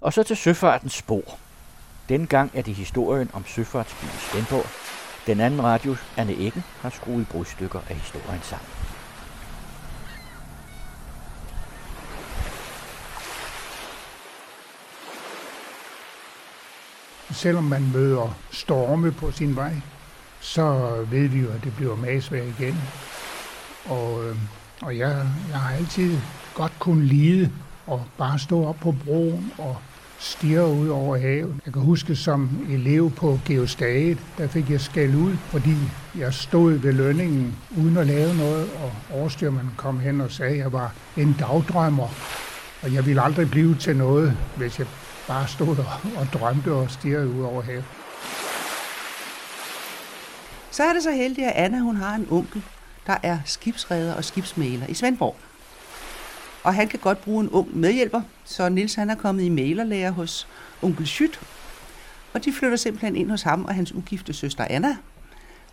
Og så til søfartens spor. Dengang er det historien om søfartsbyen Svendborg. Den anden radius, Anne Eggen, har skruet brudstykker af historien sammen. Selvom man møder storme på sin vej, så ved vi jo, at det bliver masvær igen. Og, øh, og jeg, jeg har altid godt kunne lide at bare stå op på broen og stiger ud over havet. Jeg kan huske som elev på Geostaget, der fik jeg skæld ud, fordi jeg stod ved lønningen uden at lave noget, og overstyrmanden kom hen og sagde, at jeg var en dagdrømmer, og jeg ville aldrig blive til noget, hvis jeg bare stod og, og drømte og stirrede ud over havet. Så er det så heldigt, at Anna hun har en onkel, der er skibsredder og skibsmaler i Svendborg. Og han kan godt bruge en ung medhjælper, så Nils han er kommet i malerlærer hos onkel Schyt. Og de flytter simpelthen ind hos ham og hans ugifte søster Anna.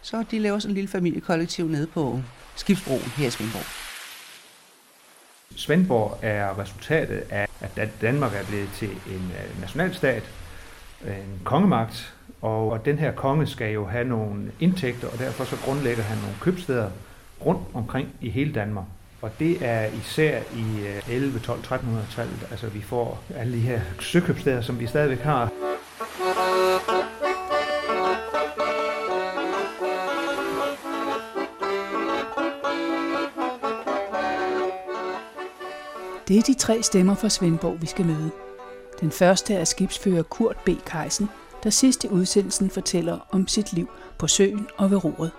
Så de laver sådan en lille familiekollektiv nede på skibsbroen her i Svendborg. Svendborg er resultatet af, at Danmark er blevet til en øh, nationalstat, en kongemagt, og den her konge skal jo have nogle indtægter, og derfor så grundlægger han nogle købsteder rundt omkring i hele Danmark. Og det er især i 11, 12, 1300-tallet, altså vi får alle de her søkøbsteder, som vi stadigvæk har. Det er de tre stemmer fra Svendborg, vi skal møde. Den første er skibsfører Kurt B. Kejsen, der sidst i udsendelsen fortæller om sit liv på søen og ved roret.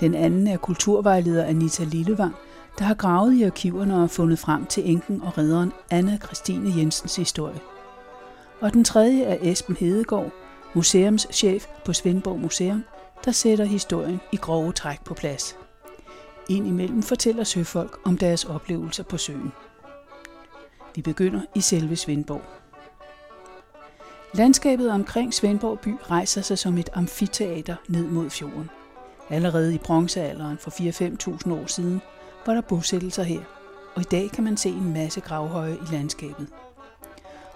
Den anden er kulturvejleder Anita Lillevang, der har gravet i arkiverne og fundet frem til enken og redderen Anna Christine Jensens historie. Og den tredje er Esben Hedegaard, museumschef på Svendborg Museum, der sætter historien i grove træk på plads. Indimellem fortæller søfolk om deres oplevelser på søen. Vi begynder i selve Svendborg. Landskabet omkring Svendborg by rejser sig som et amfiteater ned mod fjorden. Allerede i bronzealderen for 4-5.000 år siden var der bosættelser her, og i dag kan man se en masse gravhøje i landskabet.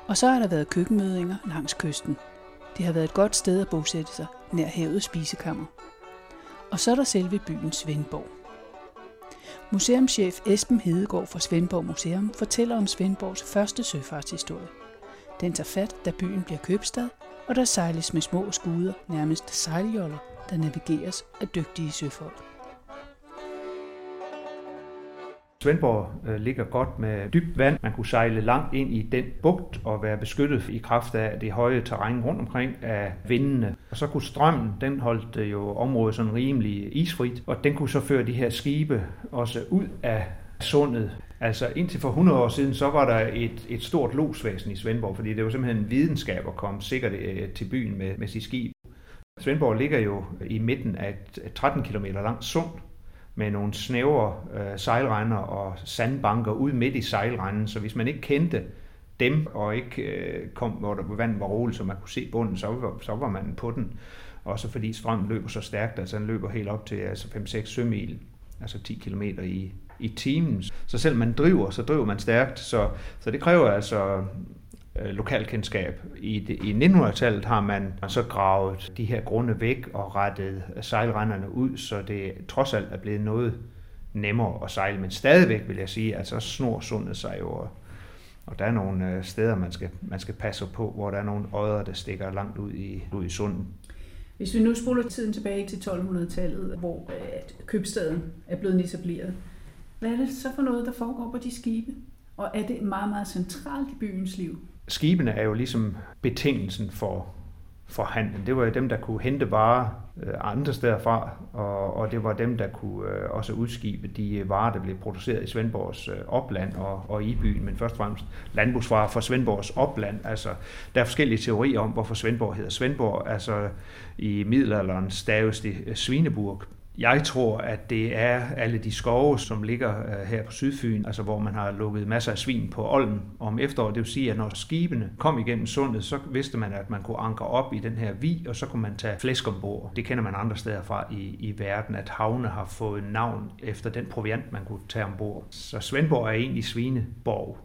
Og så har der været køkkenmødinger langs kysten. Det har været et godt sted at bosætte sig, nær havets spisekammer. Og så er der selve byen Svendborg. Museumschef Esben Hedegaard fra Svendborg Museum fortæller om Svendborgs første søfartshistorie. Den tager fat, da byen bliver købstad, og der sejles med små skuder, nærmest sejljoller, der navigeres af dygtige søfolk. Svendborg øh, ligger godt med dybt vand. Man kunne sejle langt ind i den bugt og være beskyttet i kraft af det høje terræn rundt omkring af vindene. Og så kunne strømmen, den holdt øh, jo området sådan rimelig isfrit, og den kunne så føre de her skibe også ud af sundet. Altså indtil for 100 år siden, så var der et, et stort losvæsen i Svendborg, fordi det var simpelthen en videnskab at komme sikkert øh, til byen med, med sit skib. Svendborg ligger jo i midten af et 13 km langt sund, med nogle snævre øh, sejlrender og sandbanker ud midt i sejlrenden, så hvis man ikke kendte dem, og ikke øh, kom, hvor der vandet var roligt, så man kunne se bunden, så var, så var man på den. Også fordi strømmen løber så stærkt, altså den løber helt op til altså 5-6 sømil, altså 10 km i, i timen. Så selv man driver, så driver man stærkt, så, så det kræver altså Øh, lokalkendskab. I, I 1900-tallet har man så gravet de her grunde væk og rettet sejlrenderne ud, så det trods alt er blevet noget nemmere at sejle. Men stadigvæk vil jeg sige, at så snor sundet sig jo, og der er nogle øh, steder, man skal, man skal passe på, hvor der er nogle øjer, der stikker langt ud i, ud i sundet. Hvis vi nu spoler tiden tilbage til 1200-tallet, hvor øh, at købstaden er blevet etableret, hvad er det så for noget, der foregår på de skibe? Og er det meget, meget centralt i byens liv? Skibene er jo ligesom betingelsen for, for handlen. Det var jo dem, der kunne hente varer øh, andre steder fra, og, og det var dem, der kunne øh, også udskibe de øh, varer, der blev produceret i Svendborgs opland og, og i byen, men først og fremmest landbrugsvarer fra Svendborgs opland. Altså, der er forskellige teorier om, hvorfor Svendborg hedder Svendborg. Altså, i middelalderen staves det Svineburg, jeg tror, at det er alle de skove, som ligger øh, her på Sydfyn, altså hvor man har lukket masser af svin på Olden om efteråret. Det vil sige, at når skibene kom igennem sundet, så vidste man, at man kunne anke op i den her vi, og så kunne man tage flæsk ombord. Det kender man andre steder fra i, i verden, at havne har fået navn efter den proviant, man kunne tage ombord. Så Svendborg er egentlig Svineborg.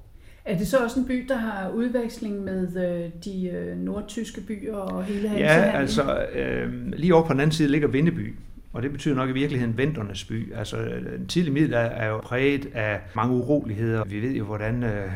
Er det så også en by, der har udveksling med øh, de øh, nordtyske byer og hele Ja, altså øh, lige over på den anden side ligger Vindeby, og det betyder nok i virkeligheden venternes by. Altså, den tidlige middelalder er jo præget af mange uroligheder. Vi ved jo, hvordan øh,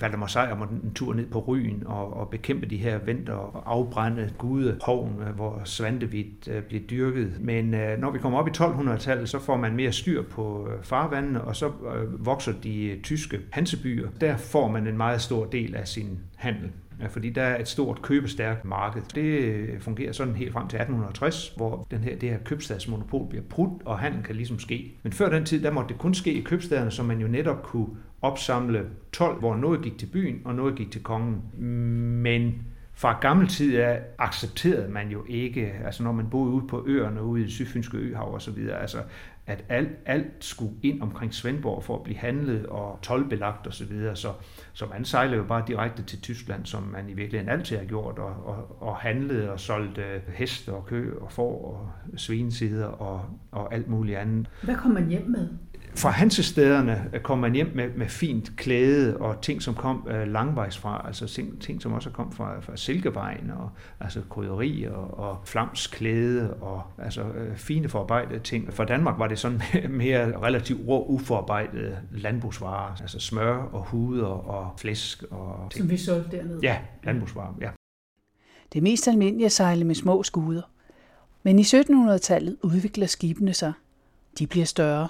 Valdemar Sejr måtte en tur ned på Ryen og, og bekæmpe de her venter og afbrænde Gudehoven, øh, hvor svantevidt øh, blev dyrket. Men øh, når vi kommer op i 1200-tallet, så får man mere styr på øh, farvandene, og så øh, vokser de øh, tyske hansebyer. Der får man en meget stor del af sin handel fordi der er et stort købestærkt marked. Det øh, fungerer sådan helt frem til 1860, hvor den her, det her købstadsmonopol bliver brudt, og handel kan ligesom ske. Men før den tid, der måtte det kun ske i købstaderne, så man jo netop kunne opsamle 12, hvor noget gik til byen, og noget gik til kongen. Men fra gammel tid af accepterede man jo ikke, altså når man boede ude på øerne, ude i sydfynske øhav og så videre, altså at alt, alt skulle ind omkring Svendborg for at blive handlet og tolvbelagt osv. Så, videre. så, så man sejlede jo bare direkte til Tyskland, som man i virkeligheden altid har gjort, og, og, og handlede og solgte heste og kø og får og svinesider og, og alt muligt andet. Hvad kom man hjem med? Fra hansestederne kom man hjem med, med fint klæde og ting, som kom øh, langvejs fra, altså ting, ting, som også kom fra, fra Silkevejen, og altså krydderi og, og flamsklæde og altså øh, fine forarbejdede ting. For Danmark var det sådan mere relativt rå, uforarbejdede landbrugsvarer, altså smør og huder og flæsk og ting. Som vi solgte dernede? Ja, landbrugsvarer, ja. Det er mest almindeligt at sejle med små skuder. Men i 1700-tallet udvikler skibene sig. De bliver større.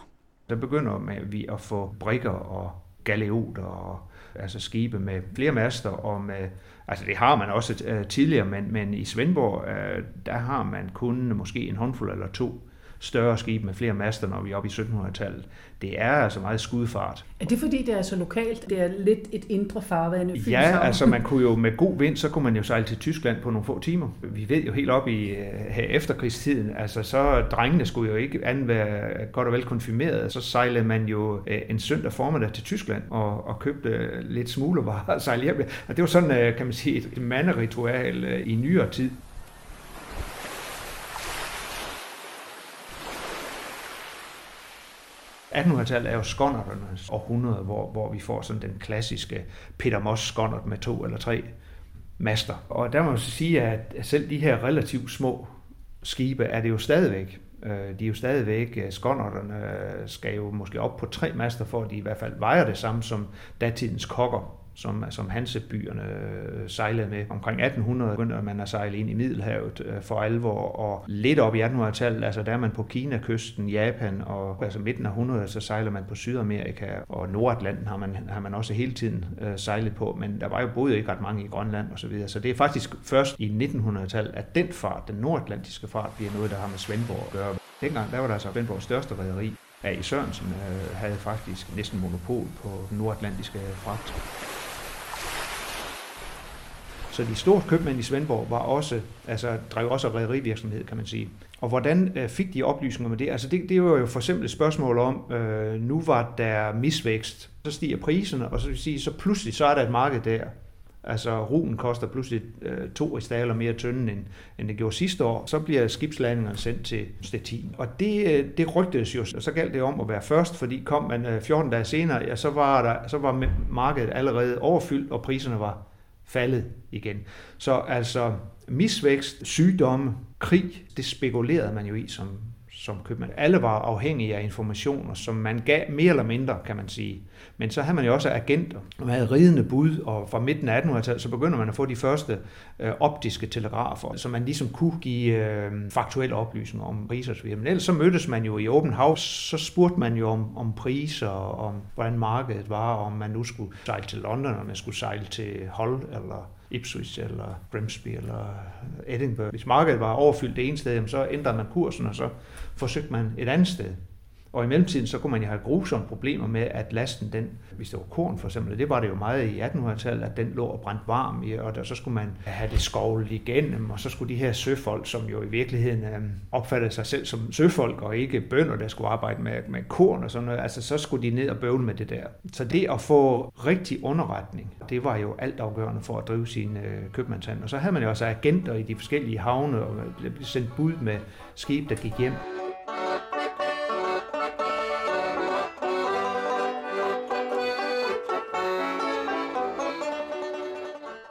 Der begynder vi at få brikker og galeoter og altså skibe med flere master og med, altså det har man også øh, tidligere, men, men i Svendborg, øh, der har man kun måske en håndfuld eller to større skibe med flere master, når vi er oppe i 1700-tallet. Det er altså meget skudfart. Er det fordi, det er så lokalt? Det er lidt et indre farvand? Ja, altså man kunne jo med god vind, så kunne man jo sejle til Tyskland på nogle få timer. Vi ved jo helt op i øh, her efterkrigstiden, altså så drengene skulle jo ikke andet være godt og vel konfirmeret. Så sejlede man jo øh, en søndag formiddag til Tyskland og, og købte lidt smuglervarer og sejlede hjem. Og det var sådan, øh, kan man sige, et manderitual i nyere tid. 1800-tallet er jo skonnerternes århundrede, hvor, hvor vi får sådan den klassiske Peter Moss skonnert med to eller tre master. Og der må man sige, at selv de her relativt små skibe er det jo stadigvæk. Øh, de er jo stadigvæk, øh, skonnerterne skal jo måske op på tre master, for at de i hvert fald vejer det samme som datidens kokker som, som Hansebyerne øh, sejlede med. Omkring 1800 begyndte man at sejle ind i Middelhavet øh, for alvor, og lidt op i 1800-tallet, altså der er man på Kina-kysten, Japan, og altså midten af 100 så sejler man på Sydamerika, og Nordatlanten har man, har man også hele tiden øh, sejlet på, men der var jo både ikke ret mange i Grønland og så videre, så det er faktisk først i 1900-tallet, at den fart, den nordatlantiske fart, bliver noget, der har med Svendborg at gøre. Dengang der var der altså Svendborgs største rederi, A. Sørensen, øh, havde faktisk næsten monopol på den nordatlantiske fragt. Så de store købmænd i Svendborg var også, altså, drev også rederivirksomhed, kan man sige. Og hvordan øh, fik de oplysninger med det? Altså det, det var jo for eksempel et spørgsmål om, øh, nu var der misvækst, så stiger priserne, og så vil sige, så pludselig så er der et marked der. Altså ruen koster pludselig øh, to ristaler mere tynden, end, end det gjorde sidste år. Så bliver skibslandingerne sendt til Stettin. Og det, øh, det rygtedes jo, så galt det om at være først, fordi kom man øh, 14 dage senere, ja, så, var der, så var markedet allerede overfyldt, og priserne var faldet igen. Så altså misvækst, sygdomme, krig, det spekulerede man jo i som, som købmand. Alle var afhængige af informationer, som man gav mere eller mindre, kan man sige. Men så havde man jo også agenter, man havde ridende bud, og fra midten af 1800-tallet, så begynder man at få de første øh, optiske telegrafer, så man ligesom kunne give øh, faktuelle oplysninger om priser osv. Men ellers så mødtes man jo i åben hav, så spurgte man jo om, om priser, om hvordan markedet var, om man nu skulle sejle til London, om man skulle sejle til Hull, eller Ipswich eller Grimsby eller Edinburgh. Hvis markedet var overfyldt det ene sted, så ændrede man kursen, og så forsøgte man et andet sted. Og i mellemtiden, så kunne man jo have grusomme problemer med, at lasten, den, hvis det var korn for eksempel, det var det jo meget i 1800-tallet, at den lå og brændt varm i, og der, så skulle man have det skovlet igennem, og så skulle de her søfolk, som jo i virkeligheden øh, opfattede sig selv som søfolk, og ikke bønder, der skulle arbejde med, med korn og sådan noget, altså så skulle de ned og bøvle med det der. Så det at få rigtig underretning, det var jo altafgørende for at drive sin øh, købmandshandel. Og så havde man jo også agenter i de forskellige havne, og blev sendt bud med skib, der gik hjem.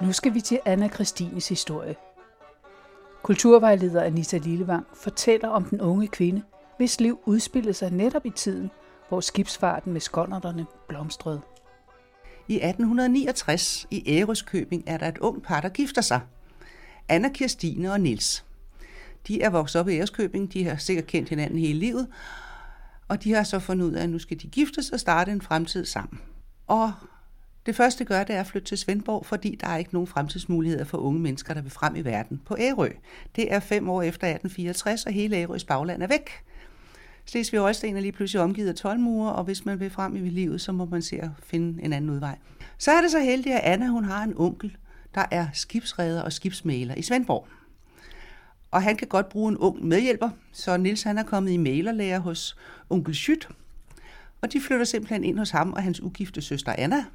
Nu skal vi til Anna Kristines historie. Kulturvejleder Anita Lillevang fortæller om den unge kvinde, hvis liv udspillede sig netop i tiden, hvor skibsfarten med skonnerterne blomstrede. I 1869 i Ærøskøbing er der et ung par, der gifter sig. Anna Kirstine og Nils. De er vokset op i Ærøskøbing, de har sikkert kendt hinanden hele livet, og de har så fundet ud af, at nu skal de giftes og starte en fremtid sammen. Og det første, gør, det er at flytte til Svendborg, fordi der er ikke nogen fremtidsmuligheder for unge mennesker, der vil frem i verden på Ærø. Det er fem år efter 1864, og hele Ærøs bagland er væk. Slesvig Holsten er lige pludselig omgivet af 12 mure, og hvis man vil frem i livet, så må man se at finde en anden udvej. Så er det så heldigt, at Anna hun har en onkel, der er skibsreder og skibsmaler i Svendborg. Og han kan godt bruge en ung medhjælper, så Nils han er kommet i malerlærer hos onkel Schyt, og de flytter simpelthen ind hos ham og hans ugifte søster Anna.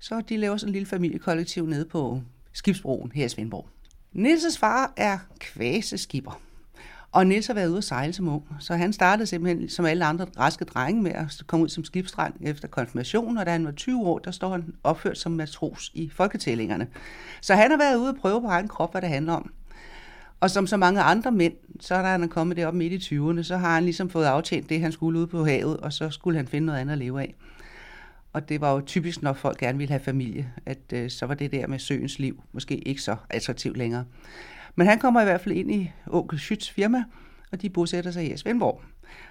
Så de laver sådan en lille familiekollektiv nede på skibsbroen her i Svendborg. Nils' far er kvæseskipper. Og Nils har været ude at sejle som ung, så han startede simpelthen som alle andre raske drenge med at komme ud som skibsdreng efter konfirmation, og da han var 20 år, der står han opført som matros i folketællingerne. Så han har været ude og prøve på egen krop, hvad det handler om. Og som så mange andre mænd, så er han kommet derop midt i 20'erne, så har han ligesom fået aftjent det, han skulle ud på havet, og så skulle han finde noget andet at leve af. Og det var jo typisk, når folk gerne ville have familie, at øh, så var det der med søens liv måske ikke så attraktivt længere. Men han kommer i hvert fald ind i onkel Schyts firma, og de bosætter sig i Svendborg.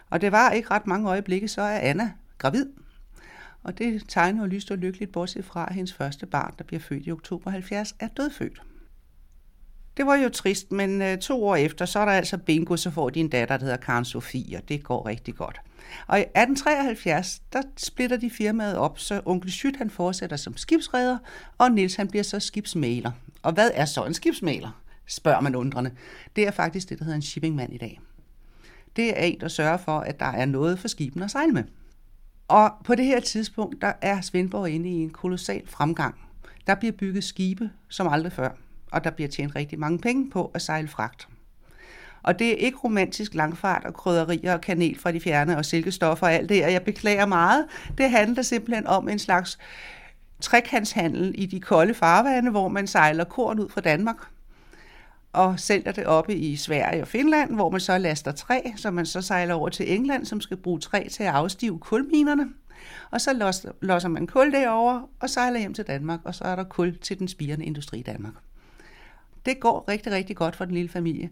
Og det var ikke ret mange øjeblikke, så er Anna gravid. Og det tegner jo lyst og lykkeligt, bortset fra at hendes første barn, der bliver født i oktober 70, er dødfødt. Det var jo trist, men øh, to år efter, så er der altså bingo, så får de en datter, der hedder Karen Sofie, og det går rigtig godt. Og i 1873, der splitter de firmaet op, så onkel Schyt han fortsætter som skibsredder, og Nils han bliver så skibsmaler. Og hvad er så en skibsmaler? spørger man undrende. Det er faktisk det, der hedder en shippingmand i dag. Det er en, der sørger for, at der er noget for skibene at sejle med. Og på det her tidspunkt, der er Svendborg inde i en kolossal fremgang. Der bliver bygget skibe som aldrig før, og der bliver tjent rigtig mange penge på at sejle fragt. Og det er ikke romantisk langfart og krydderier og kanel fra de fjerne og silkestoffer og alt det, og jeg beklager meget. Det handler simpelthen om en slags trekantshandel i de kolde farvande, hvor man sejler korn ud fra Danmark og sælger det oppe i Sverige og Finland, hvor man så laster træ, så man så sejler over til England, som skal bruge træ til at afstive kulminerne. Og så losser man kul derover og sejler hjem til Danmark, og så er der kul til den spirende industri i Danmark. Det går rigtig, rigtig godt for den lille familie.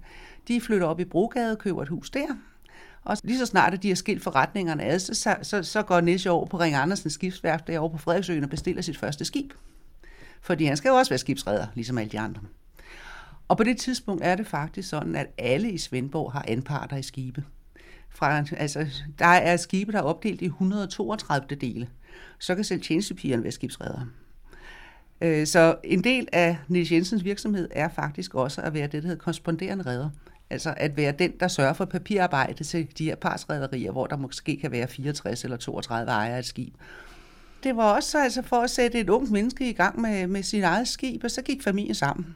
De flytter op i Brogade og køber et hus der. Og lige så snart at de har skilt forretningerne ad, så, så, så går Niels over på Ring Andersens skibsværft derovre på Frederiksøen og bestiller sit første skib. Fordi han skal jo også være skibsredder, ligesom alle de andre. Og på det tidspunkt er det faktisk sådan, at alle i Svendborg har anparter i skibe. Fra, altså, der er skibe, der er opdelt i 132 dele. Så kan selv tjenestepigerne være skibsredder. Øh, så en del af Niels Jensens virksomhed er faktisk også at være det, der hedder korresponderende redder. Altså at være den, der sørger for papirarbejde til de her parsrederier, hvor der måske kan være 64 eller 32 ejere af et skib. Det var også altså for at sætte et ungt menneske i gang med, med sin eget skib, og så gik familien sammen.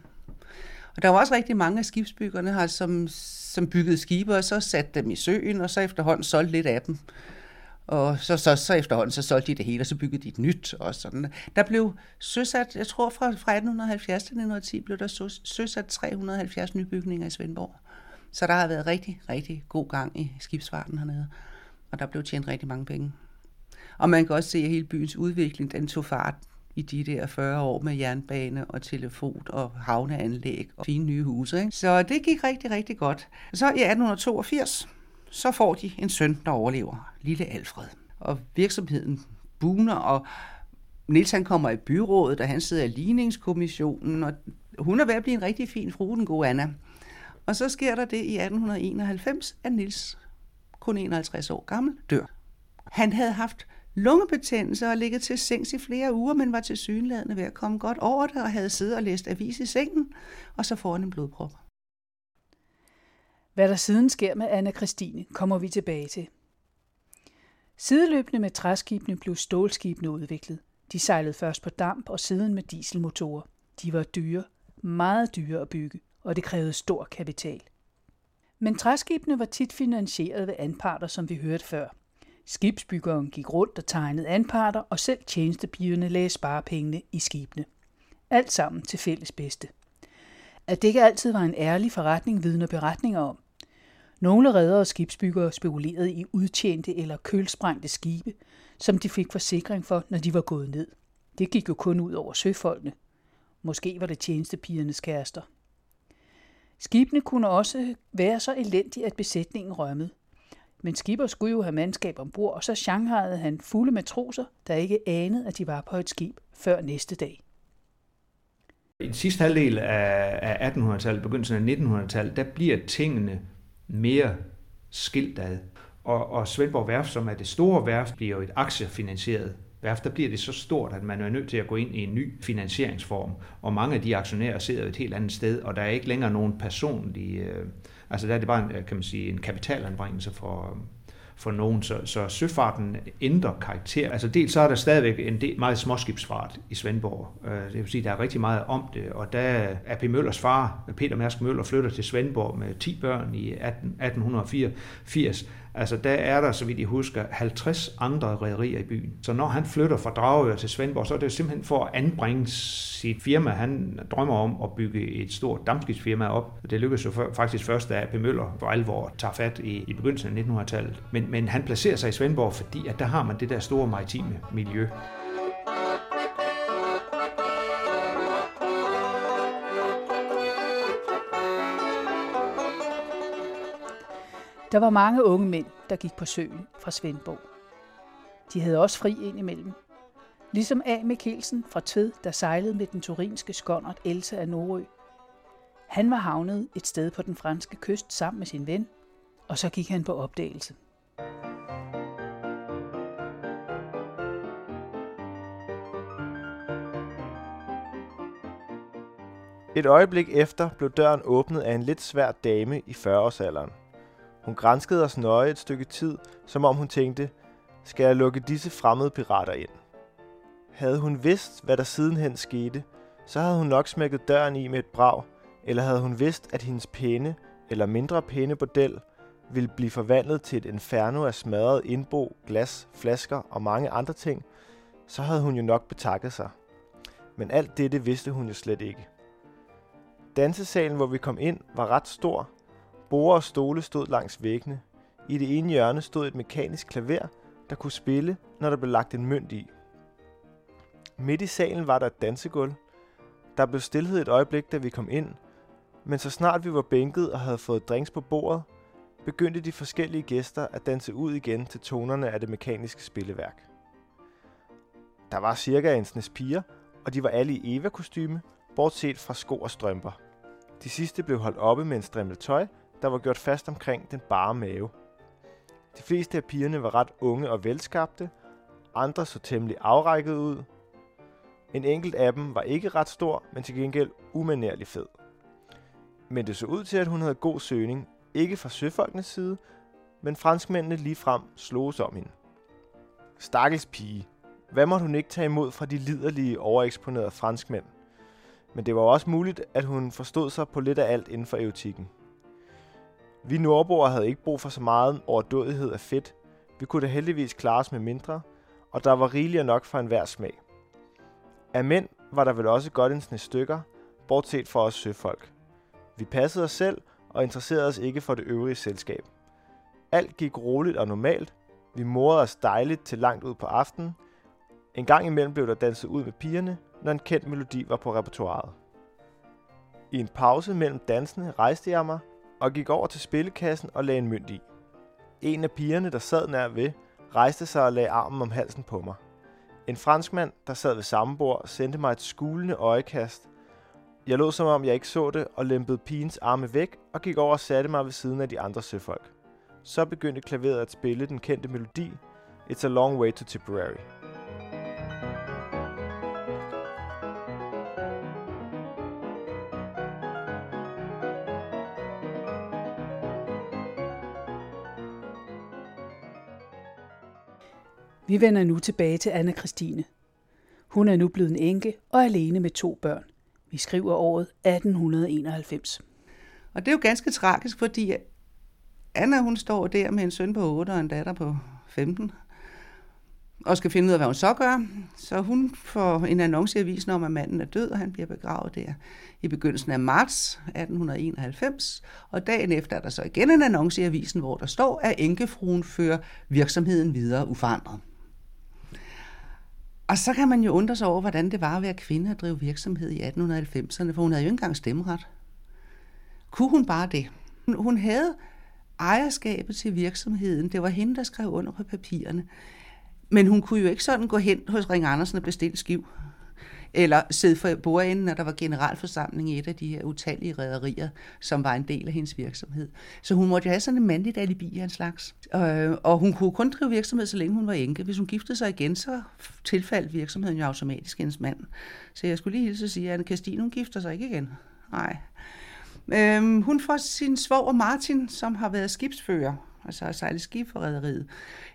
Og der var også rigtig mange af skibsbyggerne her, som, som byggede skibe, og så satte dem i søen, og så efterhånden solgte lidt af dem. Og så, så, så efterhånden, så solgte de det hele, og så byggede de et nyt. Og sådan. Der blev søsat, jeg tror fra, fra 1870 til 1910, blev der søsat 370 nybygninger i Svendborg. Så der har været rigtig, rigtig god gang i skibsfarten hernede. Og der blev tjent rigtig mange penge. Og man kan også se, at hele byens udvikling, den tog fart i de der 40 år med jernbane og telefon og havneanlæg og fine nye huse. Ikke? Så det gik rigtig, rigtig godt. Så i 1882, så får de en søn, der overlever, lille Alfred. Og virksomheden buner, og Nils han kommer i byrådet, og han sidder i ligningskommissionen, og hun er ved at blive en rigtig fin fru, den gode Anna. Og så sker der det i 1891, at Nils, kun 51 år gammel, dør. Han havde haft lungebetændelse og ligget til sengs i flere uger, men var til synlædende ved at komme godt over det og havde siddet og læst avis i sengen, og så får han en blodprop. Hvad der siden sker med Anna Christine, kommer vi tilbage til. Sideløbende med træskibene blev stålskibene udviklet. De sejlede først på damp og siden med dieselmotorer. De var dyre, meget dyre at bygge, og det krævede stor kapital. Men træskibene var tit finansieret ved anparter, som vi hørte før. Skibsbyggeren gik rundt og tegnede anparter, og selv tjenestepigerne lagde sparepengene i skibene. Alt sammen til fælles bedste. At det ikke altid var en ærlig forretning, vidner beretninger om. Nogle redder og skibsbyggere spekulerede i udtjente eller kølsprængte skibe, som de fik forsikring for, når de var gået ned. Det gik jo kun ud over søfolkene. Måske var det tjenestepigernes kærester. Skibene kunne også være så elendige, at besætningen rømmede. Men skipper skulle jo have mandskab ombord, og så shanghajede han fulde matroser, der ikke anede, at de var på et skib før næste dag. I den sidste halvdel af 1800-tallet, begyndelsen af 1900-tallet, der bliver tingene mere skilt ad. Og, og Svendborg Værft, som er det store værft, bliver jo et aktiefinansieret værft. Der bliver det så stort, at man er nødt til at gå ind i en ny finansieringsform. Og mange af de aktionærer sidder et helt andet sted, og der er ikke længere nogen personlige... Øh, altså der er det bare en, øh, kan man sige, en kapitalanbringelse for, for nogen, så, så søfarten ændrer karakter. Altså dels så er der stadigvæk en del, meget småskibsfart i Svendborg. Øh, det vil sige, der er rigtig meget om det, og da A.P. Møllers far, Peter Mærsk Møller, flytter til Svendborg med 10 børn i 18, 1884, Altså der er der, så vidt jeg husker, 50 andre rædderier i byen. Så når han flytter fra Dragør til Svendborg, så er det simpelthen for at anbringe sit firma. Han drømmer om at bygge et stort dampskibsfirma op. Det lykkedes jo faktisk først, da A.P. Møller for alvor tager fat i, i begyndelsen af 1900-tallet. Men, men han placerer sig i Svendborg, fordi at der har man det der store maritime miljø. Der var mange unge mænd, der gik på søen fra Svendborg. De havde også fri indimellem. Ligesom A. Mikkelsen fra Tved, der sejlede med den turinske skåndert Elsa af Norø. Han var havnet et sted på den franske kyst sammen med sin ven, og så gik han på opdagelse. Et øjeblik efter blev døren åbnet af en lidt svær dame i 40-årsalderen. Hun grænskede os nøje et stykke tid, som om hun tænkte, skal jeg lukke disse fremmede pirater ind? Havde hun vidst, hvad der sidenhen skete, så havde hun nok smækket døren i med et brag, eller havde hun vidst, at hendes pæne eller mindre pæne bordel ville blive forvandlet til et inferno af smadret indbo, glas, flasker og mange andre ting, så havde hun jo nok betakket sig. Men alt dette vidste hun jo slet ikke. Dansesalen, hvor vi kom ind, var ret stor, Borde og stole stod langs væggene. I det ene hjørne stod et mekanisk klaver, der kunne spille, når der blev lagt en mønt i. Midt i salen var der et dansegulv. Der blev stillhed et øjeblik, da vi kom ind, men så snart vi var bænket og havde fået drinks på bordet, begyndte de forskellige gæster at danse ud igen til tonerne af det mekaniske spilleværk. Der var cirka en snes piger, og de var alle i Eva-kostyme, bortset fra sko og strømper. De sidste blev holdt oppe med en strimmel tøj, der var gjort fast omkring den bare mave. De fleste af pigerne var ret unge og velskabte, andre så temmelig afrækket ud. En enkelt af dem var ikke ret stor, men til gengæld umanerlig fed. Men det så ud til, at hun havde god søgning, ikke fra søfolkenes side, men franskmændene lige frem sloges om hende. Stakkels pige. Hvad måtte hun ikke tage imod fra de liderlige, overeksponerede franskmænd? Men det var også muligt, at hun forstod sig på lidt af alt inden for eutikken. Vi nordboere havde ikke brug for så meget overdådighed af fedt. Vi kunne da heldigvis klare os med mindre, og der var rigeligt nok for enhver smag. Af mænd var der vel også godt en sne stykker, bortset fra os søfolk. Vi passede os selv og interesserede os ikke for det øvrige selskab. Alt gik roligt og normalt. Vi morede os dejligt til langt ud på aftenen. En gang imellem blev der danset ud med pigerne, når en kendt melodi var på repertoireet. I en pause mellem dansene rejste jeg mig og gik over til spillekassen og lagde en mønt i. En af pigerne, der sad nær ved, rejste sig og lagde armen om halsen på mig. En franskmand, der sad ved samme bord, sendte mig et skulende øjekast. Jeg lå som om jeg ikke så det, og lempede pigens arme væk og gik over og satte mig ved siden af de andre søfolk. Så begyndte klaveret at spille den kendte melodi It's a Long Way to Tipperary. Vi vender nu tilbage til Anna Christine. Hun er nu blevet en enke og alene med to børn. Vi skriver året 1891. Og det er jo ganske tragisk, fordi Anna hun står der med en søn på 8 og en datter på 15. og skal finde ud af, hvad hun så gør. Så hun får en annonce i avisen om, at manden er død, og han bliver begravet der i begyndelsen af marts 1891. Og dagen efter er der så igen en annonce i avisen, hvor der står, at enkefruen fører virksomheden videre uforandret. Og så kan man jo undre sig over, hvordan det var at være kvinde og drive virksomhed i 1890'erne, for hun havde jo ikke engang stemmeret. Kunne hun bare det? Hun havde ejerskabet til virksomheden. Det var hende, der skrev under på papirerne. Men hun kunne jo ikke sådan gå hen hos Ring Andersen og bestille skiv. Eller sidde for bordenden, når der var generalforsamling i et af de her utallige rædderier, som var en del af hendes virksomhed. Så hun måtte jo have sådan en mandligt alibi af en slags. Øh, og hun kunne kun drive virksomhed, så længe hun var enke. Hvis hun giftede sig igen, så tilfaldt virksomheden jo automatisk hendes mand. Så jeg skulle lige hilse at sige, at Anne Kastine, hun gifter sig ikke igen. Nej. Øhm, hun får sin svoger Martin, som har været skibsfører, altså har sejlet skib for rædderiet,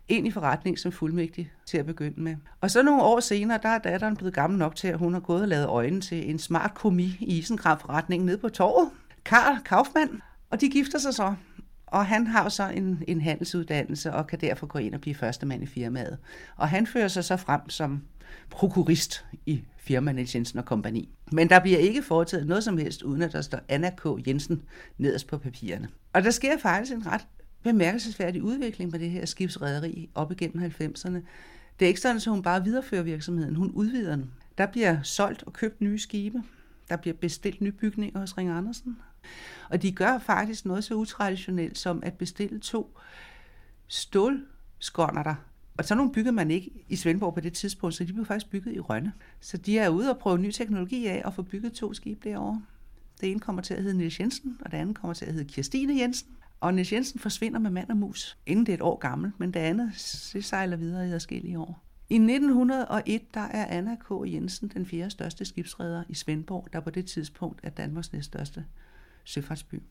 ind i forretning som fuldmægtig til at begynde med. Og så nogle år senere, der er datteren blevet gammel nok til, at hun har gået og lavet øjnene til en smart komi i isenkramforretningen nede på torvet. Karl Kaufmann. Og de gifter sig så. Og han har så en, en handelsuddannelse og kan derfor gå ind og blive første mand i firmaet. Og han fører sig så frem som prokurist i firmaet Jensen og kompagni. Men der bliver ikke foretaget noget som helst, uden at der står Anna K. Jensen nederst på papirerne. Og der sker faktisk en ret bemærkelsesværdig udvikling på det her skibsrederi op igennem 90'erne. Det er ikke sådan, at hun bare viderefører virksomheden, hun udvider den. Der bliver solgt og købt nye skibe. Der bliver bestilt nye bygninger hos Ring Andersen. Og de gør faktisk noget så utraditionelt som at bestille to stålskånder, og sådan nogle byggede man ikke i Svendborg på det tidspunkt, så de blev faktisk bygget i Rønne. Så de er ude og prøve ny teknologi af og få bygget to skibe derovre. Det ene kommer til at hedde Niels Jensen, og det andet kommer til at hedde Kirstine Jensen. Og Niels Jensen forsvinder med mand og mus, inden det er et år gammel, men det andet det sejler videre i adskillige år. I 1901 der er Anna K. Jensen den fjerde største skibsredder i Svendborg, der på det tidspunkt er Danmarks næststørste søfartsby.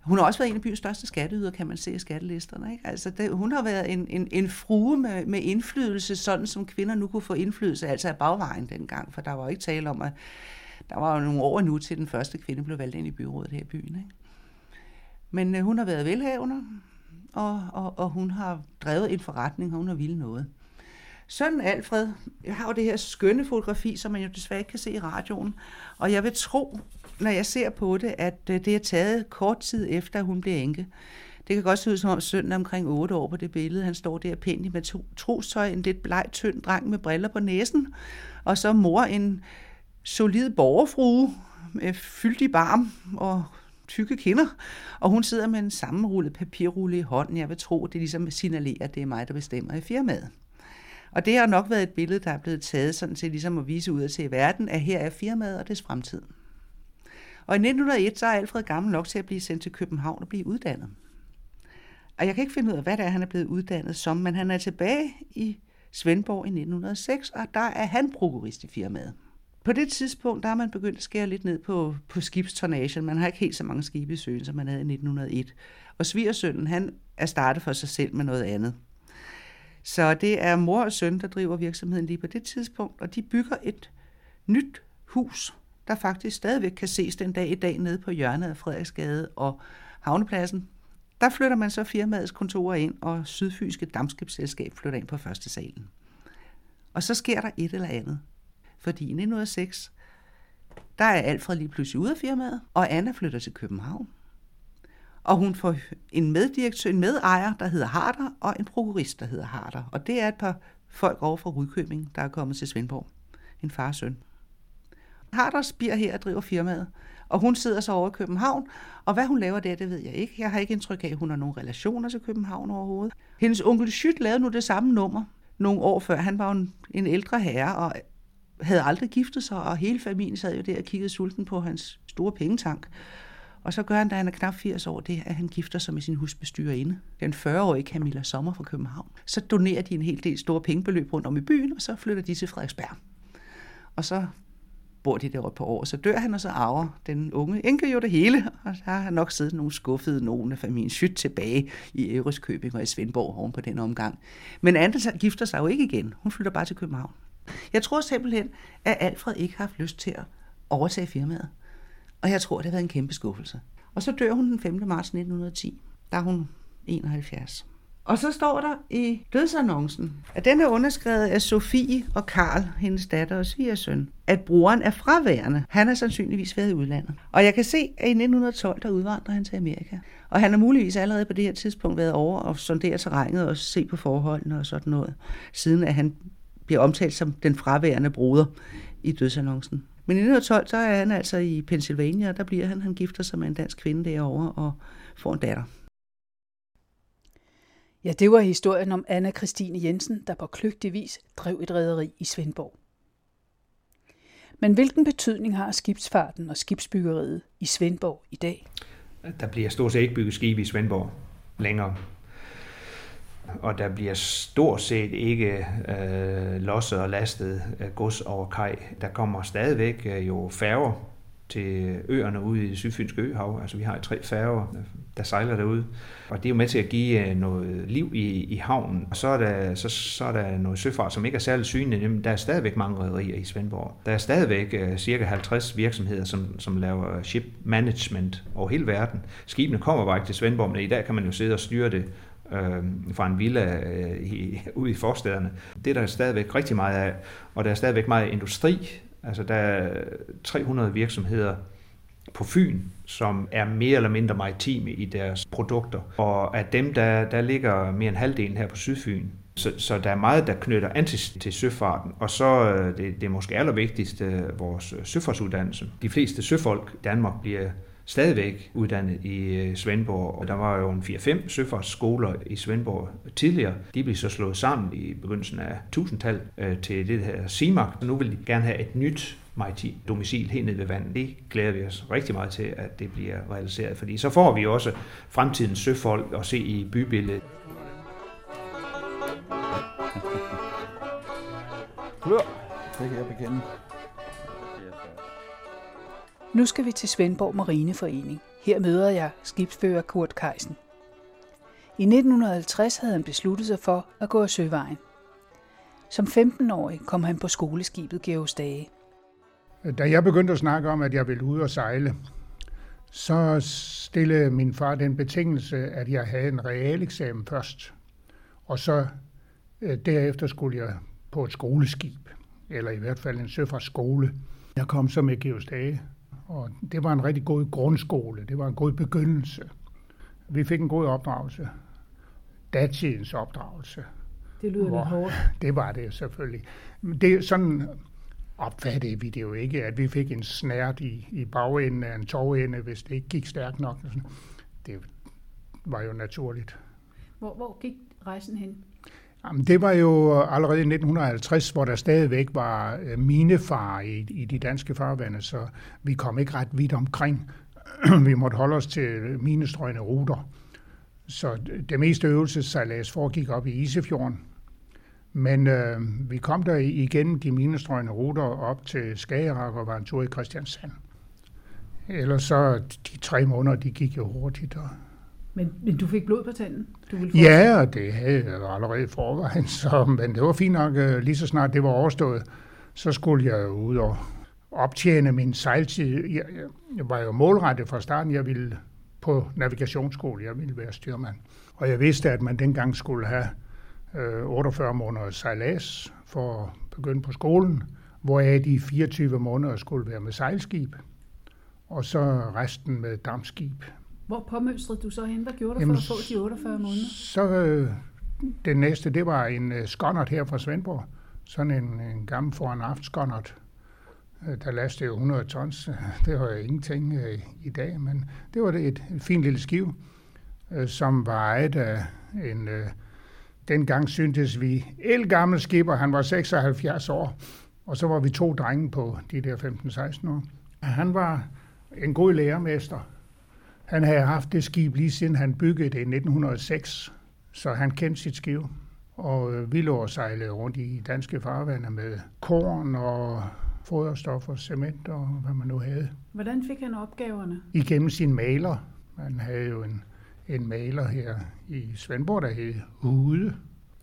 Hun har også været en af byens største skatteyder, kan man se i skattelisterne. Ikke? Altså, det, hun har været en, en, en frue med, med indflydelse, sådan som kvinder nu kunne få indflydelse, altså af bagvejen dengang, for der var jo ikke tale om, at der var jo nogle år nu til den første kvinde blev valgt ind i byrådet her i byen. Ikke? Men øh, hun har været velhavende, og, og, og hun har drevet en forretning, og hun har ville noget. Sønnen Alfred, jeg har jo det her skønne fotografi, som man jo desværre ikke kan se i radioen, og jeg vil tro, når jeg ser på det, at øh, det er taget kort tid efter, at hun blev enke. Det kan godt se ud som om sønnen er omkring 8 år på det billede. Han står der pænt med to, trostøj, en lidt bleg, tynd dreng med briller på næsen, og så mor en solid borgerfrue med fyldig barm og tykke kinder, og hun sidder med en sammenrullet papirrulle i hånden. Jeg vil tro, det ligesom signalerer, at det er mig, der bestemmer i firmaet. Og det har nok været et billede, der er blevet taget sådan til ligesom at vise ud til verden, at her er firmaet og dets fremtid. Og i 1901 så er Alfred gammel nok til at blive sendt til København og blive uddannet. Og jeg kan ikke finde ud af, hvad det er, han er blevet uddannet som, men han er tilbage i Svendborg i 1906, og der er han prokurist i firmaet. På det tidspunkt, der har man begyndt at skære lidt ned på, på skibstornagen. Man har ikke helt så mange skibe i søen, som man havde i 1901. Og svigersønnen, han er startet for sig selv med noget andet. Så det er mor og søn, der driver virksomheden lige på det tidspunkt, og de bygger et nyt hus der faktisk stadigvæk kan ses den dag i dag nede på hjørnet af Frederiksgade og Havnepladsen. Der flytter man så firmaets kontorer ind, og Sydfyske Damskibsselskab flytter ind på første salen. Og så sker der et eller andet. Fordi i 1906, der er Alfred lige pludselig ude af firmaet, og Anna flytter til København. Og hun får en meddirektør, en medejer, der hedder Harder, og en prokurist, der hedder Harder. Og det er et par folk over fra Rudkøbing, der er kommet til Svendborg. En far og søn. Harders Bier her og driver firmaet. Og hun sidder så over i København, og hvad hun laver der, det ved jeg ikke. Jeg har ikke indtryk af, at hun har nogen relationer til København overhovedet. Hendes onkel Schyt lavede nu det samme nummer nogle år før. Han var en, en ældre herre, og havde aldrig giftet sig, og hele familien sad jo der og kiggede sulten på hans store pengetank. Og så gør han, da han er knap 80 år, det at han gifter sig med sin husbestyrerinde, den 40-årige Camilla Sommer fra København. Så donerer de en hel del store pengebeløb rundt om i byen, og så flytter de til Frederiksberg. Og så bor de deroppe på år. Så dør han, og så arver den unge enke jo det hele. Og så har nok siddet nogle skuffede nogen af familien sygt tilbage i Æreskøbing og i Svendborg oven på den omgang. Men Anders gifter sig jo ikke igen. Hun flytter bare til København. Jeg tror simpelthen, at Alfred ikke har haft lyst til at overtage firmaet. Og jeg tror, det har været en kæmpe skuffelse. Og så dør hun den 5. marts 1910. Der er hun 71. Og så står der i dødsannoncen, at den er underskrevet af Sofie og Karl, hendes datter og svigersøn, at broren er fraværende. Han er sandsynligvis været i udlandet. Og jeg kan se, at i 1912, der udvandrer han til Amerika. Og han har muligvis allerede på det her tidspunkt været over og sondere terrænet og se på forholdene og sådan noget, siden at han bliver omtalt som den fraværende broder i dødsannoncen. Men i 1912, så er han altså i Pennsylvania, og der bliver han, han gifter sig med en dansk kvinde derovre og får en datter. Ja, det var historien om Anna Christine Jensen, der på kløgtig vis drev et rederi i Svendborg. Men hvilken betydning har skibsfarten og skibsbyggeriet i Svendborg i dag? Der bliver stort set ikke bygget skib i Svendborg længere. Og der bliver stort set ikke øh, losset og lastet øh, gods over kaj. Der kommer stadigvæk øh, jo færger til øerne ude i sydfynske øhav. Altså vi har tre færger, der sejler derude. Og det er jo med til at give øh, noget liv i, i havnen. Og så er, der, så, så er der noget søfart, som ikke er særlig synlig. Der er stadigvæk mange rædderier i Svendborg. Der er stadigvæk uh, cirka 50 virksomheder, som, som laver ship management over hele verden. Skibene kommer bare ikke til Svendborg, men i dag kan man jo sidde og styre det øh, fra en villa øh, i, ude i forstederne. Det er der stadigvæk rigtig meget af, og der er stadigvæk meget industri. Altså der er 300 virksomheder på Fyn, som er mere eller mindre maritime i deres produkter. Og af dem, der, der ligger mere end halvdelen her på Sydfyn. Så, så der er meget, der knytter an til, til søfarten. Og så øh, det, det er måske allervigtigste, øh, vores søfartsuddannelse. De fleste søfolk i Danmark bliver stadigvæk uddannet i øh, Svendborg. Og der var jo en 4-5 søfartsskoler i Svendborg tidligere. De blev så slået sammen i begyndelsen af 1000-tallet øh, til det her CIMAC. Nu vil de gerne have et nyt maritim domicil helt ned ved vandet. Det glæder vi os rigtig meget til, at det bliver realiseret, fordi så får vi også fremtidens søfolk at se i bybilledet. Hør, det kan jeg bekende. Nu skal vi til Svendborg Marineforening. Her møder jeg skibsfører Kurt Keisen. I 1950 havde han besluttet sig for at gå af søvejen. Som 15-årig kom han på skoleskibet Georg Stage. Da jeg begyndte at snakke om, at jeg ville ud og sejle, så stillede min far den betingelse, at jeg havde en realeksamen først. Og så øh, derefter skulle jeg på et skoleskib, eller i hvert fald en søfartsskole. Jeg kom så med Georg Stage, og det var en rigtig god grundskole. Det var en god begyndelse. Vi fik en god opdragelse. Datidens opdragelse. Det lyder lidt hårdt. Det var det selvfølgelig. Det er sådan opfattede vi det jo ikke, at vi fik en snært i, i bagenden af en togende, hvis det ikke gik stærkt nok. Det var jo naturligt. Hvor, hvor gik rejsen hen? Jamen, det var jo allerede i 1950, hvor der stadigvæk var øh, minefar i, i de danske farvande, så vi kom ikke ret vidt omkring. vi måtte holde os til minestrøgende ruter. Så det meste øvelsessejlads foregik op i Isefjorden. Men øh, vi kom der igen de minestrøgende ruter op til Skagerak og var en tur i Christiansand. Ellers så de tre måneder, de gik jo hurtigt. Og... Men, men du fik blod på tanden? Du ville få Ja, og det havde jeg allerede i forvejen, så, men det var fint nok, øh, lige så snart det var overstået, så skulle jeg ud og optjene min sejltid. Jeg, jeg, jeg var jo målrettet fra starten, jeg ville på navigationsskole, jeg ville være styrmand. Og jeg vidste, at man dengang skulle have øh, 48 måneder sejlads for at begynde på skolen, hvoraf de 24 måneder skulle være med sejlskib, og så resten med dampskib. Hvor påmønstrede du så hen? Hvad gjorde du Jamen, for at få de 48 måneder? Så øh, det næste, det var en øh, skonnert her fra Svendborg. Sådan en, en gammel foran aft skonnert. Øh, der lastede jo 100 tons. Det var jo ingenting øh, i dag, men det var det et, et fint lille skiv, øh, som var ejet af en... Øh, dengang syntes vi gammel skipper, han var 76 år, og så var vi to drenge på de der 15-16 år. Han var en god lærermester. Han havde haft det skib lige siden han byggede det i 1906, så han kendte sit skib. Og vi lå og sejlede rundt i danske farvande med korn og foderstoffer, cement og hvad man nu havde. Hvordan fik han opgaverne? Igennem sin maler. Man havde jo en, en maler her i Svendborg, der hed Hude.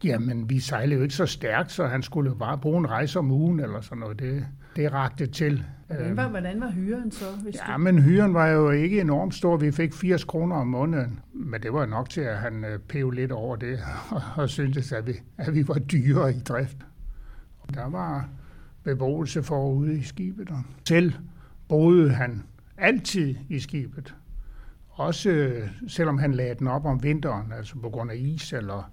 Jamen, vi sejlede jo ikke så stærkt, så han skulle bare bruge en rejse om ugen eller sådan noget. Det, det rakte til. Hvordan Øhm, var, hvordan var hyren så? Hvis Ja, men hyren var jo ikke enormt stor. Vi fik 80 kroner om måneden. Men det var nok til, at han øh, pev lidt over det, og, og syntes, at vi, at vi var dyre i drift. Der var beboelse forude i skibet, og selv boede han altid i skibet. Også øh, selvom han lagde den op om vinteren, altså på grund af is, eller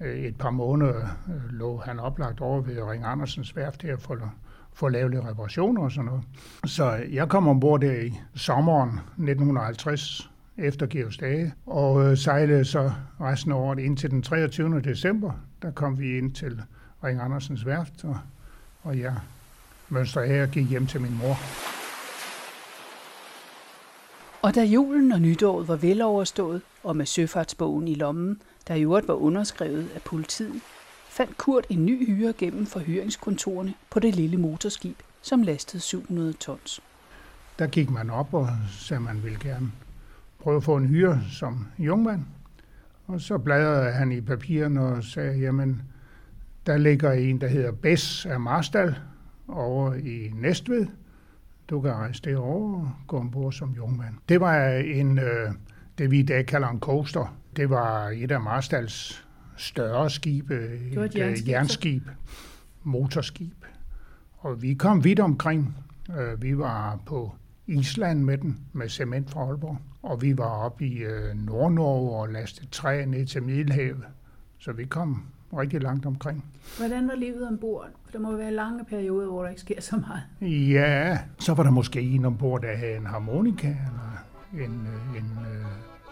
øh, et par måneder lå han oplagt over ved Ring Andersens værft her for, for at lave lidt reparationer og sådan noget. Så jeg kom ombord der i sommeren 1950 efter Georgs dage, og øh, sejlede så resten af året indtil den 23. december. Der kom vi ind til Ring Andersens værft, og, og jeg mønster her gik hjem til min mor. Og da julen og nytåret var veloverstået, og med søfartsbogen i lommen, der i øvrigt var underskrevet af politiet, fandt Kurt en ny hyre gennem forhyringskontorene på det lille motorskib, som lastede 700 tons. Der gik man op og sagde, man ville gerne prøve at få en hyre som jungmand. Og så bladrede han i papirerne og sagde, jamen, der ligger en, der hedder Bess af Marstal over i Næstved, du kan rejse derover og gå ombord som jungmand. Det var en, øh, det vi i dag kalder en coaster. Det var et af Marstals større skibe, det var et, et jernskib, øh, jernskib, motorskib. Og vi kom vidt omkring. Øh, vi var på Island med den, med cement fra Aalborg. Og vi var oppe i øh, Nord-Norge og lastede træ ned til Middelhavet. Så vi kom rigtig langt omkring. Hvordan var livet ombord? For der må være lange perioder, hvor der ikke sker så meget. Ja, så var der måske en ombord, der havde en harmonika, eller en, øh, en uh,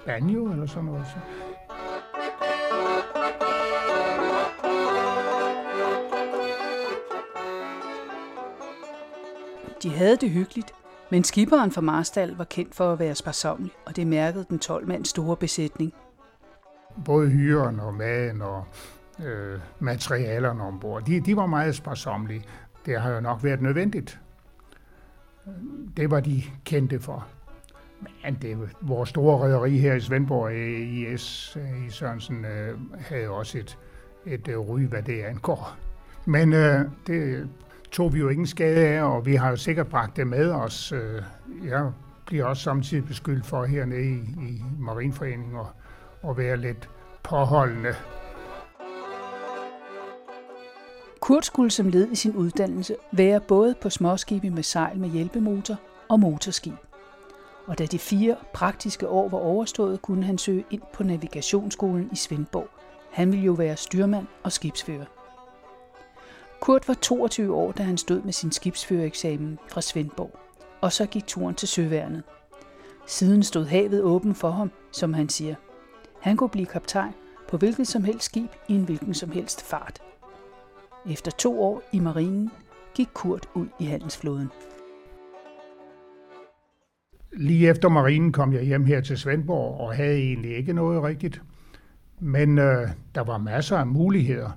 banjo, eller sådan noget. De havde det hyggeligt, men skipperen fra Marstal var kendt for at være sparsomlig, og det mærkede den 12 mand store besætning. Både hyren og maden og øh, materialerne ombord. De, de var meget sparsomlige. Det har jo nok været nødvendigt. Det var de kendte for. Men det, vores store rederi her i Svendborg, IS i Sørensen, øh, havde også et, et øh, ry, hvad det angår. Men øh, det tog vi jo ingen skade af, og vi har jo sikkert bragt det med os. Øh, jeg bliver også samtidig beskyldt for hernede i, i Marinforeningen at, at være lidt påholdende. Kurt skulle som led i sin uddannelse være både på småskibe med sejl med hjælpemotor og motorskib. Og da de fire praktiske år var overstået, kunne han søge ind på navigationsskolen i Svendborg. Han ville jo være styrmand og skibsfører. Kurt var 22 år, da han stod med sin skibsførereksamen fra Svendborg, og så gik turen til søværnet. Siden stod havet åben for ham, som han siger. Han kunne blive kaptajn på hvilket som helst skib i en hvilken som helst fart – efter to år i marinen gik Kurt ud i handelsflåden. Lige efter marinen kom jeg hjem her til Svendborg og havde egentlig ikke noget rigtigt. Men øh, der var masser af muligheder.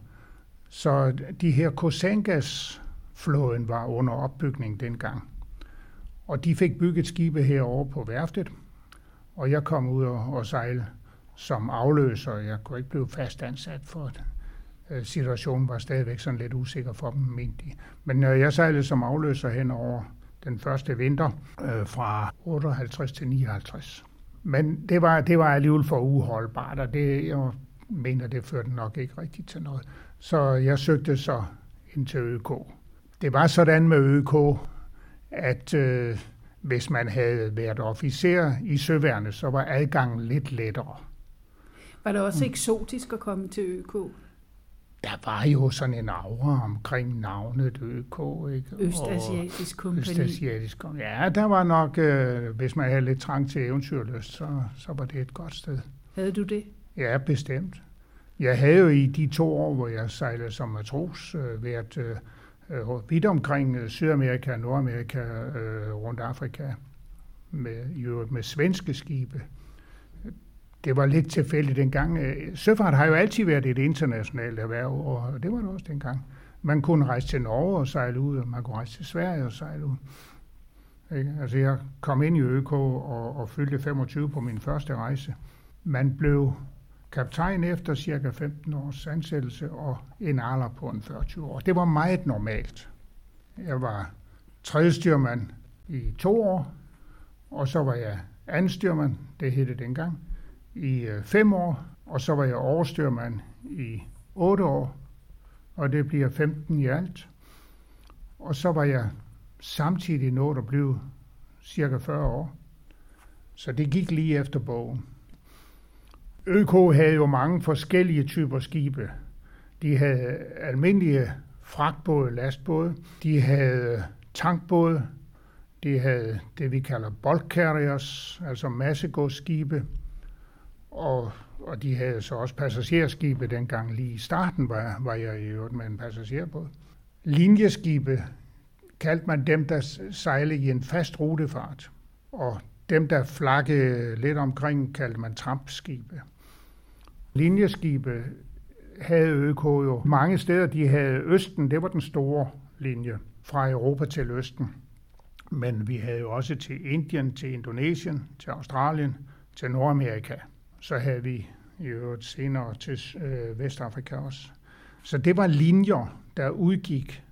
Så de her Kosangas flåden var under opbygning dengang. Og de fik bygget skibe herovre på værftet. Og jeg kom ud og, og sejle som afløser. Jeg kunne ikke blive fast ansat for Øh, situationen var stadigvæk sådan lidt usikker for dem, mente de. Men øh, jeg sejlede som afløser hen over den første vinter øh, fra 58 til 59. Men det var, det var alligevel for uholdbart, og det, jeg mener, det førte nok ikke rigtigt til noget. Så jeg søgte så ind til ØK. Det var sådan med ØK, at øh, hvis man havde været officer i søværnet, så var adgangen lidt lettere. Var det også eksotisk at komme til ØK? der var jo sådan en aura omkring navnet ØK. Ikke? Østasiatisk kompani. Østasiatisk kompani. Ja, der var nok, øh, hvis man havde lidt trang til eventyrlyst, så, så var det et godt sted. Havde du det? Ja, bestemt. Jeg havde jo i de to år, hvor jeg sejlede som matros, øh, været øh, øh vidt omkring øh, Sydamerika, Nordamerika, øh, rundt Afrika, med, jo, med svenske skibe det var lidt tilfældigt dengang. Øh, søfart har jo altid været et internationalt erhverv, og det var det også dengang. Man kunne rejse til Norge og sejle ud, og man kunne rejse til Sverige og sejle ud. Ikke? Altså jeg kom ind i ØK og, og fyldte 25 på min første rejse. Man blev kaptajn efter cirka 15 års ansættelse og en alder på en 40 år. Det var meget normalt. Jeg var tredje styrmand i to år, og så var jeg anden styrmand, det hed det dengang, i øh, fem år, og så var jeg overstyrmand i otte år, og det bliver 15 i alt. Og så var jeg samtidig nået at blive cirka 40 år. Så det gik lige efter bogen. ØK havde jo mange forskellige typer skibe. De havde almindelige fragtbåde, lastbåde. De havde tankbåde. De havde det, vi kalder bulk carriers, altså massegodsskibe. Og, og de havde så også passagerskibe dengang. Lige i starten var, var jeg i øvrigt med en passagerbåd. Linjeskibe kaldte man dem, der sejlede i en fast rutefart. Og dem, der flakkede lidt omkring, kaldte man trampskibe. Linjeskibe havde ØK jo mange steder. De havde Østen, det var den store linje fra Europa til Østen. Men vi havde jo også til Indien, til Indonesien, til Australien, til Nordamerika. Så havde vi i øvrigt senere til øh, Vestafrika også. Så det var linjer, der udgik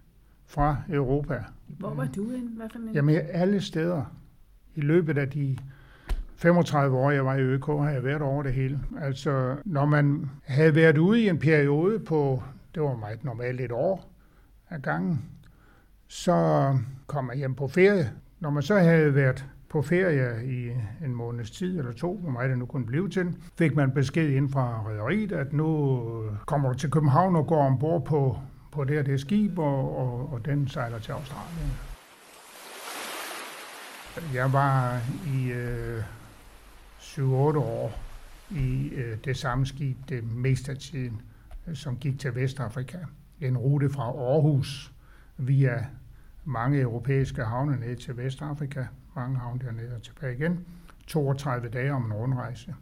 fra Europa. Hvor var du hen? Hvad for en? Jamen alle steder. I løbet af de 35 år, jeg var i ØK, har jeg været over det hele. Altså, når man havde været ude i en periode på, det var meget normalt et år af gangen, så kom jeg hjem på ferie. Når man så havde været på ferie i en måneds tid eller to, hvor meget det nu kunne blive til, fik man besked ind fra rederiet, at nu øh, kommer du til København og går ombord på, på det her det skib, og, og, og den sejler til Australien. Jeg var i øh, 7-8 år i øh, det samme skib det meste af tiden, øh, som gik til Vestafrika. En rute fra Aarhus via mange europæiske havne ned til Vestafrika, mange havne dernede og tilbage igen. 32 dage om en rundrejse.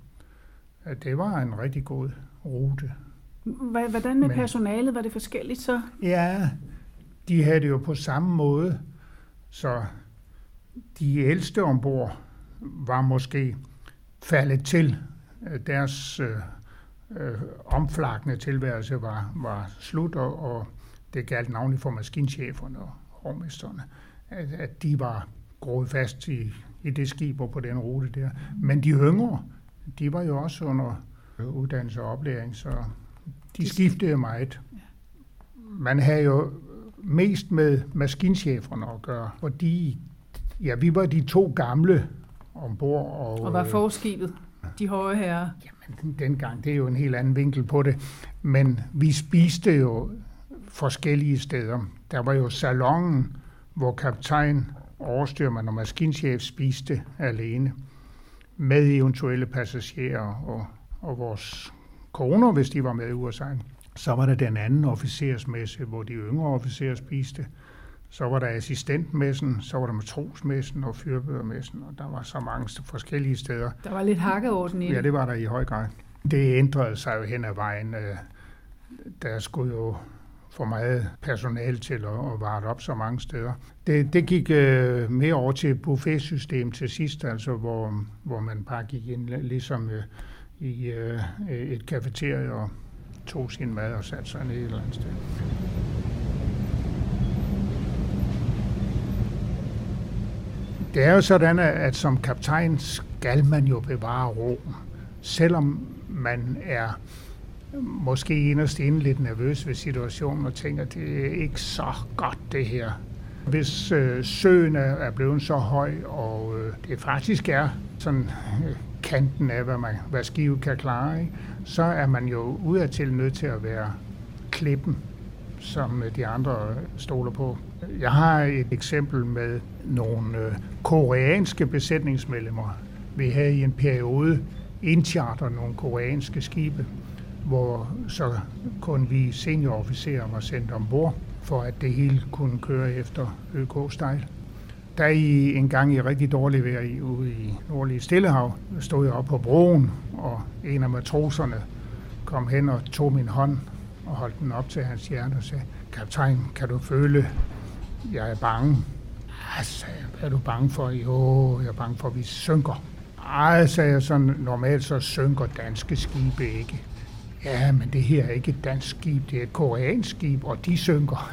Det var en rigtig god rute. Hvordan med Men, personalet? Var det forskelligt så? Ja, de havde det jo på samme måde. Så de ældste ombord var måske faldet til. Deres øh, øh, omflakne tilværelse var, var slut, og, og det galt navnlig for maskincheferne og hovmesterne, at, at de var groet fast i, i det skib og på den rute der. Men de yngre, de var jo også under uddannelse og oplæring, så de skiftede meget. Man havde jo mest med maskincheferne at gøre, fordi ja, vi var de to gamle ombord. Og, og var forskibet, de høje herrer? Jamen, dengang, det er jo en helt anden vinkel på det. Men vi spiste jo forskellige steder. Der var jo salongen, hvor kaptajn, overstyrmand og maskinchef spiste alene med eventuelle passagerer og, og vores koner, hvis de var med i USA. Så var der den anden officersmesse, hvor de yngre officerer spiste. Så var der assistentmessen, så var der matrosmessen og fyrbødermessen, og der var så mange forskellige steder. Der var lidt hakkeorden i. Ja, det var der i høj grad. Det ændrede sig jo hen ad vejen. Øh, der skulle jo for meget personal til at, at vare op så mange steder. Det, det gik uh, mere over til buffetsystem til sidst, altså hvor, hvor man bare gik ind ligesom uh, i uh, et kafeterie og tog sin mad og satte sig ned et eller andet sted. Det er jo sådan, at som kaptajn skal man jo bevare ro, selvom man er måske inderst inde lidt nervøs ved situationen og tænker, at det er ikke så godt det her. Hvis øh, søen er, blevet så høj, og øh, det faktisk er sådan øh, kanten af, hvad, man, hvad skive kan klare, ikke? så er man jo udadtil nødt til at være klippen, som øh, de andre stoler på. Jeg har et eksempel med nogle øh, koreanske besætningsmedlemmer. Vi havde i en periode indcharter nogle koreanske skibe, hvor så kun vi seniorofficerer var sendt ombord, for at det hele kunne køre efter ØK-style. Da I en gang i rigtig dårlig vejr i, ude i nordlige Stillehav, stod jeg op på broen, og en af matroserne kom hen og tog min hånd og holdt den op til hans hjerte og sagde, kaptajn, kan du føle, jeg er bange? Ja, sagde jeg, hvad er du bange for? Jo, jeg er bange for, at vi synker. Ej, sagde jeg sådan, normalt så synker danske skibe ikke. Ja, men det her er ikke et dansk skib, det er et koreansk skib, og de synker.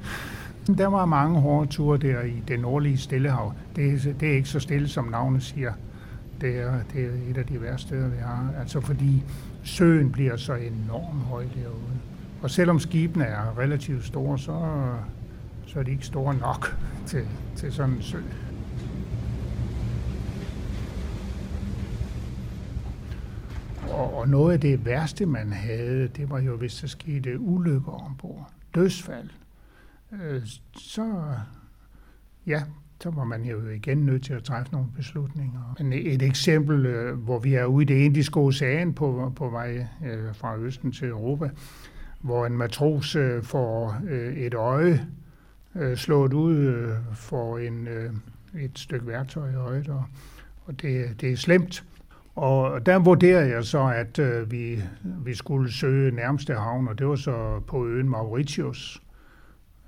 der var mange hårde ture der i det nordlige Stillehav. Det, det er ikke så stille, som navnet siger. det er, det er et af de værste steder, vi har. Altså fordi søen bliver så enormt høj derude. Og selvom skibene er relativt store, så, så er de ikke store nok til, til sådan en sø. Og, og noget af det værste, man havde, det var jo, hvis der skete ulykker ombord. Dødsfald. Øh, så, ja, så var man jo igen nødt til at træffe nogle beslutninger. Men et eksempel, øh, hvor vi er ude i det indiske ocean på, på vej øh, fra Østen til Europa, hvor en matros øh, får øh, et øje øh, slået ud øh, for en, øh, et stykke værktøj i øjet, og, og det, det er slemt. Og der vurderede jeg så, at øh, vi, vi skulle søge nærmeste havn, og det var så på øen Mauritius,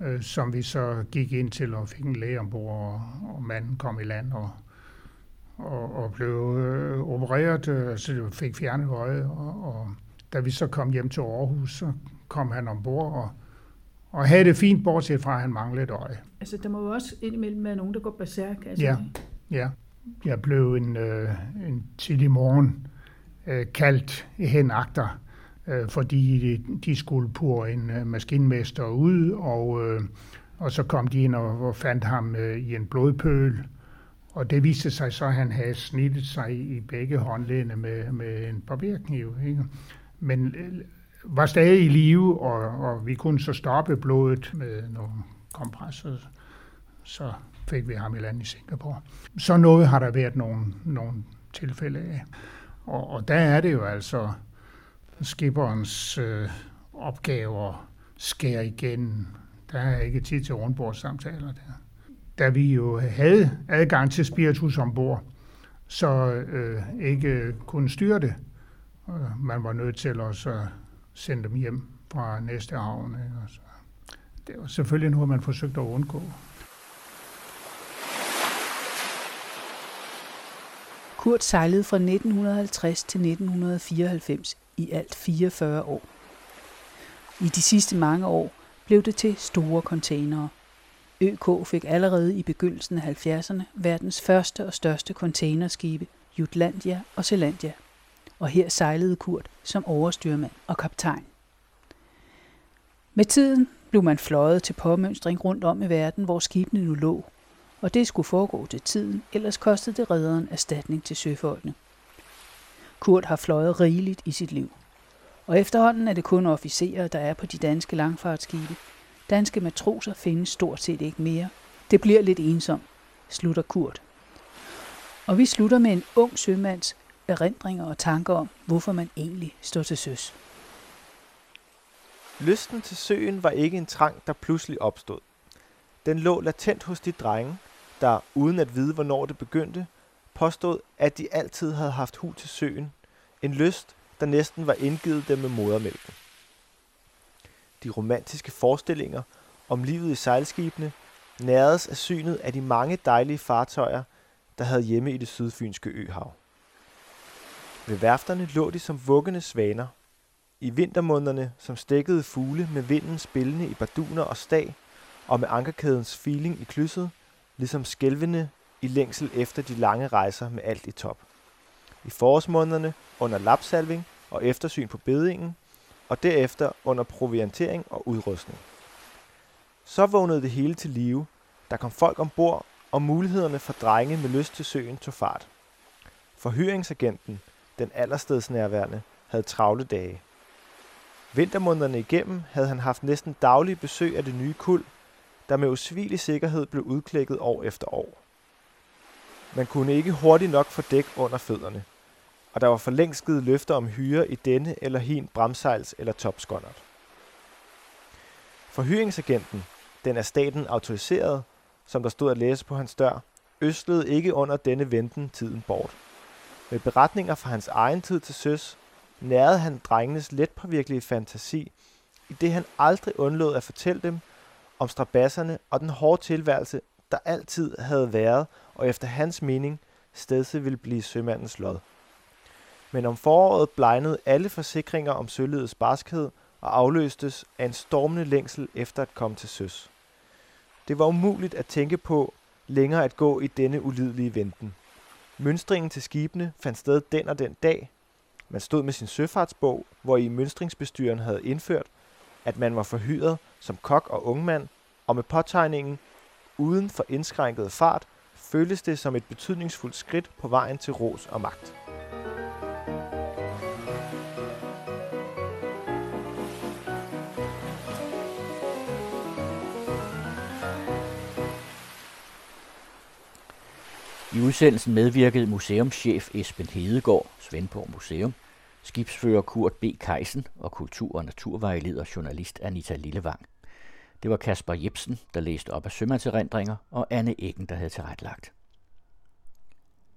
øh, som vi så gik ind til og fik en læge ombord, og, og manden kom i land og, og, og blev øh, opereret, øh, så fik fjernet øjet, og, og da vi så kom hjem til Aarhus, så kom han ombord og, og havde det fint, bortset fra, at han manglede et øje. Altså, der må jo også indimellem være nogen, der går berserk. Altså, Ja, ja. Jeg blev en, øh, en tidlig morgen øh, kaldt hen agter, øh, fordi de, de skulle pure en øh, maskinmester ud, og, øh, og så kom de ind og, og fandt ham øh, i en blodpøl. Og det viste sig så, at han havde snittet sig i begge håndledene med, med en barberkniv. Ikke? Men øh, var stadig i live, og, og vi kunne så stoppe blodet med nogle kompresser. Så fik vi ham i land i Singapore. Så noget har der været nogle, nogle tilfælde af. Og, og der er det jo altså skipperens øh, opgaver skære igen. Der er ikke tid til rundbordssamtaler der. Da vi jo havde adgang til spiritus ombord, så øh, ikke kunne styre det. Man var nødt til at så sende dem hjem fra næste havn. Ikke? Og så, det var selvfølgelig noget, man forsøgte at undgå. Kurt sejlede fra 1950 til 1994 i alt 44 år. I de sidste mange år blev det til store containere. ØK fik allerede i begyndelsen af 70'erne verdens første og største containerskibe, Jutlandia og Zelandia. Og her sejlede Kurt som overstyrmand og kaptajn. Med tiden blev man fløjet til påmønstring rundt om i verden, hvor skibene nu lå, og det skulle foregå til tiden, ellers kostede det redderen erstatning til søfolkene. Kurt har fløjet rigeligt i sit liv. Og efterhånden er det kun officerer, der er på de danske langfartsskibe. Danske matroser findes stort set ikke mere. Det bliver lidt ensomt, slutter Kurt. Og vi slutter med en ung sømands erindringer og tanker om, hvorfor man egentlig står til søs. Lysten til søen var ikke en trang, der pludselig opstod. Den lå latent hos de drenge, der, uden at vide, hvornår det begyndte, påstod, at de altid havde haft hu til søen. En lyst, der næsten var indgivet dem med modermælken. De romantiske forestillinger om livet i sejlskibene næredes af synet af de mange dejlige fartøjer, der havde hjemme i det sydfynske øhav. Ved værfterne lå de som vuggende svaner. I vintermånederne som stækkede fugle med vinden spillende i barduner og stag, og med ankerkædens feeling i klydset, ligesom skælvende i længsel efter de lange rejser med alt i top. I forårsmånederne under lapsalving og eftersyn på bedingen, og derefter under proviantering og udrustning. Så vågnede det hele til live, der kom folk ombord, og mulighederne for drenge med lyst til søen tog fart. Forhyringsagenten, den allerstedsnærværende, havde travle dage. Vintermånederne igennem havde han haft næsten daglige besøg af det nye kul, der med usvigelig sikkerhed blev udklækket år efter år. Man kunne ikke hurtigt nok få dæk under fødderne, og der var for længst givet løfter om hyre i denne eller hin bramsejls eller topskåndert. Forhyringsagenten, den af staten autoriseret, som der stod at læse på hans dør, østlede ikke under denne venten tiden bort. Med beretninger fra hans egen tid til søs, nærede han drengenes letpåvirkelige fantasi, i det han aldrig undlod at fortælle dem om strabasserne og den hårde tilværelse, der altid havde været, og efter hans mening stedse ville blive sømandens lod. Men om foråret blegnede alle forsikringer om sølvets barskhed og afløstes af en stormende længsel efter at komme til søs. Det var umuligt at tænke på længere at gå i denne ulidelige venten. Mønstringen til skibene fandt sted den og den dag. Man stod med sin søfartsbog, hvor i mønstringsbestyren havde indført, at man var forhyret som kok og ungmand, og med påtegningen uden for indskrænket fart føltes det som et betydningsfuldt skridt på vejen til ros og magt. I udsendelsen medvirkede museumschef Esben Hedegaard, Svendborg Museum, skibsfører Kurt B. Keisen og kultur- og naturvejleder journalist Anita Lillevang. Det var Kasper Jebsen, der læste op af sømandserindringer, og Anne Eggen, der havde tilrettelagt.